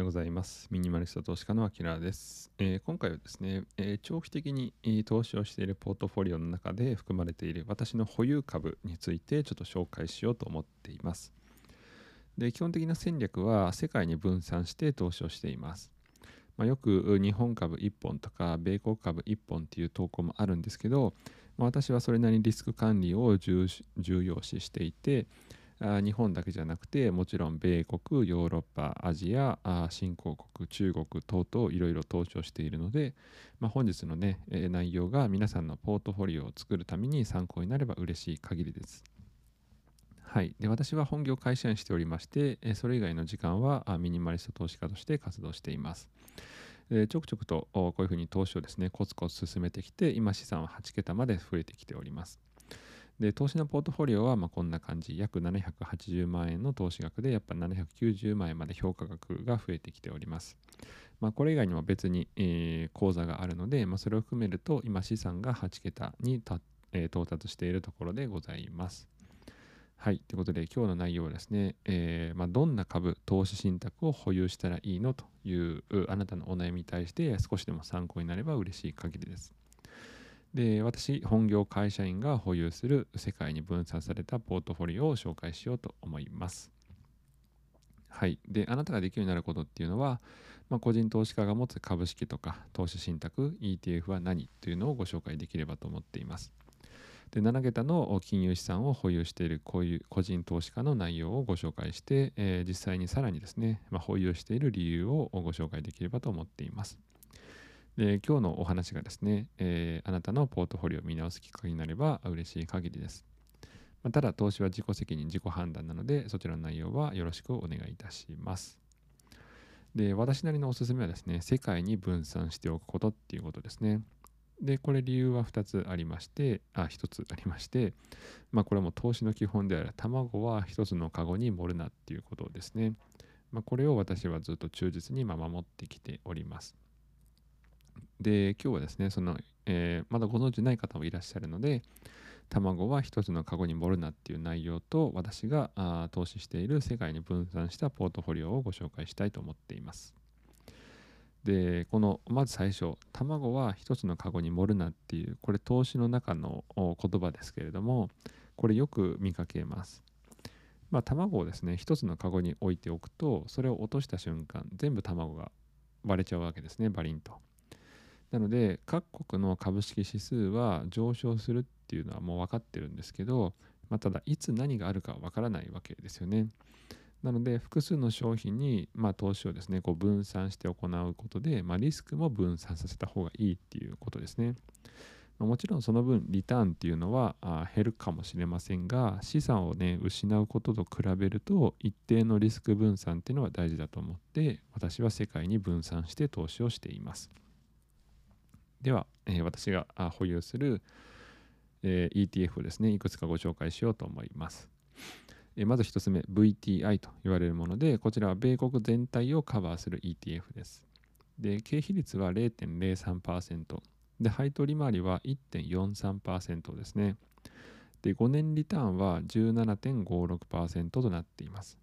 おはようございます。ミニマリスト投資家のアキラです、えー、今回はですね、えー、長期的に投資をしているポートフォリオの中で含まれている私の保有株についてちょっと紹介しようと思っています。で基本的な戦略は世界に分散して投資をしています。まあ、よく日本株1本とか米国株1本っていう投稿もあるんですけど、まあ、私はそれなりにリスク管理を重要視していて、日本だけじゃなくてもちろん米国ヨーロッパアジア新興国中国等々いろいろ投資をしているので、まあ、本日のね内容が皆さんのポートフォリオを作るために参考になれば嬉しい限りです。はい、で私は本業会社員しておりましてそれ以外の時間はミニマリスト投資家として活動しています。ちょくちょくとこういうふうに投資をですねコツコツ進めてきて今資産は8桁まで増えてきております。で投資のポートフォリオはまこんな感じ約780万円の投資額でやっぱ790万円まで評価額が増えてきております。まあ、これ以外にも別に、えー、口座があるので、まあ、それを含めると今資産が8桁にた、えー、到達しているところでございます。はい。ということで今日の内容はですね、えー、まあ、どんな株、投資信託を保有したらいいのというあなたのお悩みに対して少しでも参考になれば嬉しい限りです。で私本業会社員が保有する世界に分散されたポートフォリオを紹介しようと思います。はい。であなたができるようになることっていうのは、まあ、個人投資家が持つ株式とか投資信託 ETF は何というのをご紹介できればと思っています。で7桁の金融資産を保有しているこういう個人投資家の内容をご紹介して、えー、実際にさらにですね、まあ、保有している理由をご紹介できればと思っています。で今日のお話がですね、えー、あなたのポートフォリオを見直すきっかけになれば嬉しい限りです。まあ、ただ、投資は自己責任、自己判断なので、そちらの内容はよろしくお願いいたします。で、私なりのおすすめはですね、世界に分散しておくことっていうことですね。で、これ理由は2つありまして、あ、1つありまして、まあこれも投資の基本である卵は1つのカゴに盛るなっていうことですね。まあ、これを私はずっと忠実に守ってきております。で、今日はですね、その、えー、まだご存知ない方もいらっしゃるので、卵は一つのカゴに盛るなっていう内容と、私があ投資している世界に分散したポートフォリオをご紹介したいと思っています。で、この、まず最初、卵は一つのカゴに盛るなっていう、これ投資の中の言葉ですけれども、これよく見かけます。まあ、卵をですね、一つのカゴに置いておくと、それを落とした瞬間、全部卵が割れちゃうわけですね、バリンと。なので各国の株式指数は上昇するっていうのはもう分かってるんですけど、まあ、ただいつ何があるか分からないわけですよね。なので複数の商品に、まあ、投資をですねこう分散して行うことで、まあ、リスクも分散させた方がいいっていうことですね。もちろんその分リターンっていうのは減るかもしれませんが資産をね失うことと比べると一定のリスク分散っていうのは大事だと思って私は世界に分散して投資をしています。では、えー、私が保有する、えー、ETF をですね、いくつかご紹介しようと思います。えー、まず1つ目、VTI と言われるもので、こちらは米国全体をカバーする ETF です。で、経費率は0.03%。で、配当利回りは1.43%ですね。で、5年リターンは17.56%となっています。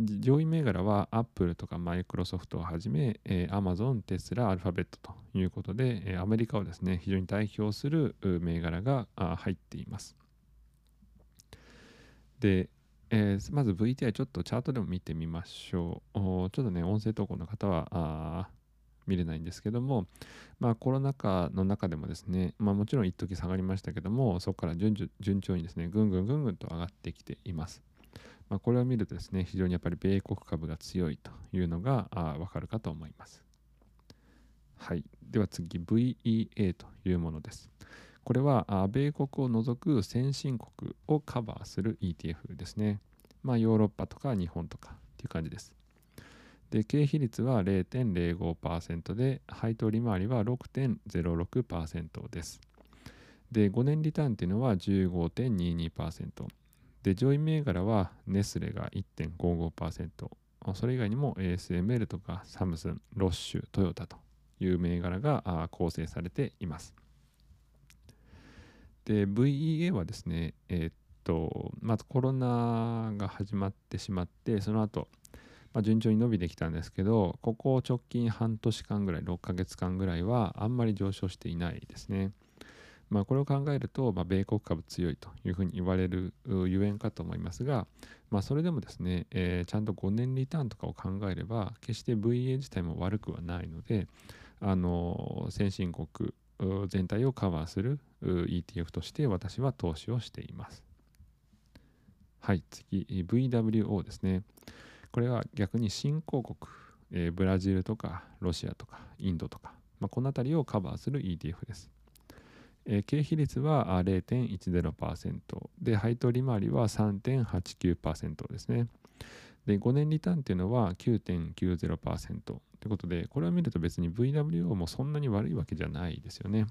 上位銘柄はアップルとかマイクロソフトをはじめ、えー、アマゾン、テスラ、アルファベットということで、え、アメリカをですね、非常に代表する銘柄が入っています。で、えー、まず VTI ちょっとチャートでも見てみましょう。ちょっとね、音声投稿の方は見れないんですけども、まあ、コロナ禍の中でもですね、まあ、もちろん一時下がりましたけども、そこから順順調にですね、ぐんぐんぐんぐんと上がってきています。まあ、これを見るとですね、非常にやっぱり米国株が強いというのがわかるかと思います。はい。では次、VEA というものです。これは米国を除く先進国をカバーする ETF ですね。まあ、ヨーロッパとか日本とかっていう感じです。で、経費率は0.05%で、配当利回りは6.06%です。で、5年リターンっていうのは15.22%。で、上位銘柄はネスレが1.55%、それ以外にも ASML とかサムスン、ロッシュ、トヨタという銘柄が構成されています。で、VEA はですね、えー、っと、まずコロナが始まってしまって、その後、まあ、順調に伸びてきたんですけど、ここ直近半年間ぐらい、6ヶ月間ぐらいはあんまり上昇していないですね。まあ、これを考えると、まあ、米国株強いというふうに言われるゆえんかと思いますが、まあ、それでもですね、えー、ちゃんと5年リターンとかを考えれば、決して VA 自体も悪くはないので、あの先進国全体をカバーする ETF として私は投資をしています。はい、次、VWO ですね。これは逆に新興国、えー、ブラジルとかロシアとかインドとか、まあ、この辺りをカバーする ETF です。えー、経費率は0.10%で、配当利回りは3.89%ですね。で、5年リターンっていうのは9.90%ということで、これを見ると別に VWO もそんなに悪いわけじゃないですよね。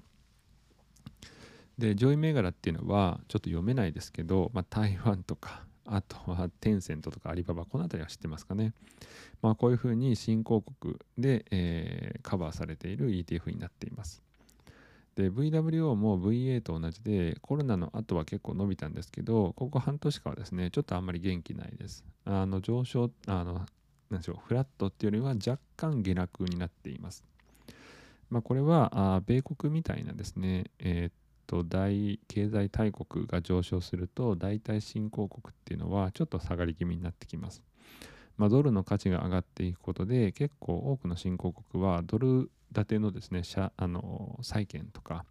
で、上位銘柄っていうのはちょっと読めないですけど、まあ、台湾とか、あとはテンセントとかアリババ、この辺りは知ってますかね。まあ、こういうふうに新興国で、えー、カバーされている ETF になっています。で VWO も VA と同じでコロナの後は結構伸びたんですけどここ半年間はですねちょっとあんまり元気ないです。あの上昇あの何でしょうフラットっていうよりは若干下落になっています。まあこれはあ米国みたいなですねえー、っと大経済大国が上昇すると大体新興国っていうのはちょっと下がり気味になってきます。まあ、ドルの価値が上がっていくことで結構多くの新興国はドル建てのですねあの債券とか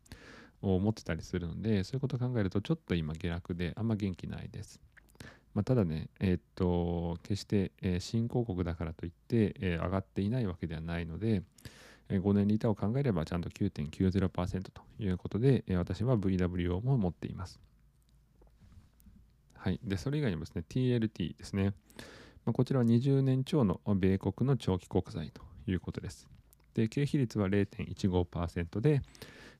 を持ってたりするのでそういうことを考えるとちょっと今下落であんま元気ないです。まあ、ただね、えー、っと決して、えー、新興国だからといって、えー、上がっていないわけではないので、えー、5年リターを考えればちゃんと9.90%ということで、えー、私は VWO も持っています。はい。で、それ以外にもですね、TLT ですね。まあ、こちらは20年超の米国の長期国債ということです。で、経費率は0.15%で、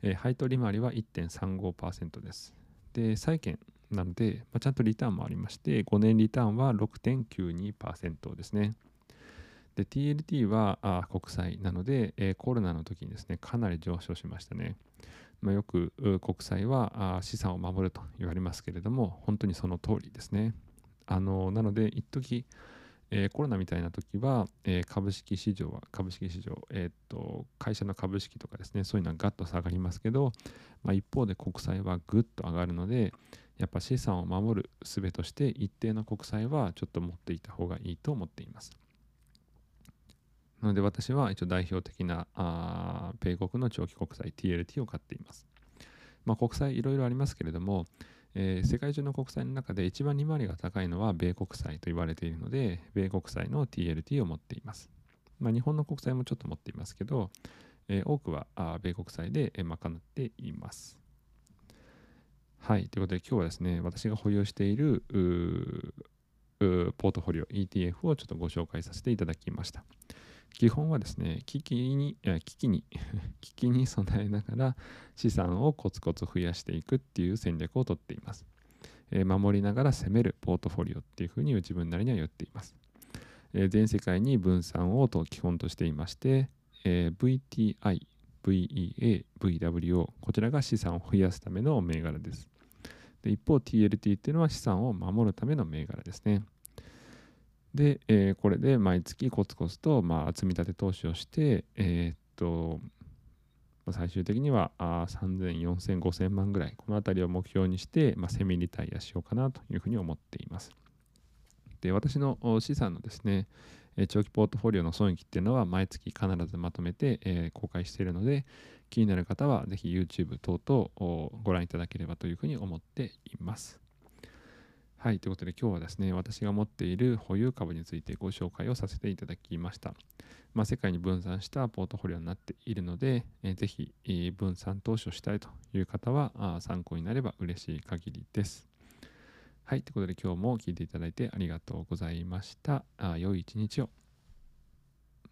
えー、配当利回りは1.35%です。で、債券なので、まあ、ちゃんとリターンもありまして、5年リターンは6.92%ですね。で、TLT はあ国債なので、えー、コロナの時にですね、かなり上昇しましたね。まあ、よく国債はあ資産を守ると言われますけれども、本当にその通りですね。あのなので、一時えー、コロナみたいな時は、えー、株式市場は株式市場、えー、っと会社の株式とかですねそういうのはガッと下がりますけど、まあ、一方で国債はぐっと上がるのでやっぱ資産を守る術として一定の国債はちょっと持っていた方がいいと思っています。なので私は一応代表的なあ米国の長期国債 TLT を買っています。まあ国債いろいろありますけれどもえー、世界中の国債の中で一番利回りが高いのは米国債と言われているので、米国債の TLT を持っています。まあ、日本の国債もちょっと持っていますけど、えー、多くはあ米国債で賄っています。はい。ということで今日はですね、私が保有しているポートフォリオ ETF をちょっとご紹介させていただきました。基本はですね、危機に、危機に 危機に備えながら資産をコツコツ増やしていくっていう戦略をとっています。えー、守りながら攻めるポートフォリオっていうふうに自分なりには言っています。えー、全世界に分散をと基本としていまして、えー、VTI、VEA、VWO、こちらが資産を増やすための銘柄です。で一方 TLT っていうのは資産を守るための銘柄ですね。で、えー、これで毎月コツコツと、まあ、積み立て投資をして、えー、っと、最終的にはあ3000、4000、5000万ぐらい、この辺りを目標にして、まあ、セミリタイアしようかなというふうに思っています。で、私の資産のですね、長期ポートフォリオの損益っていうのは毎月必ずまとめて、えー、公開しているので、気になる方はぜひ YouTube 等々ご覧いただければというふうに思っています。はい、ということで今日はですね、私が持っている保有株についてご紹介をさせていただきました。まあ、世界に分散したポートフォリオになっているので、えー、ぜひ、えー、分散投資をしたいという方はあ参考になれば嬉しい限りです。はい、ということで今日も聞いていただいてありがとうございました。あ良い一日を。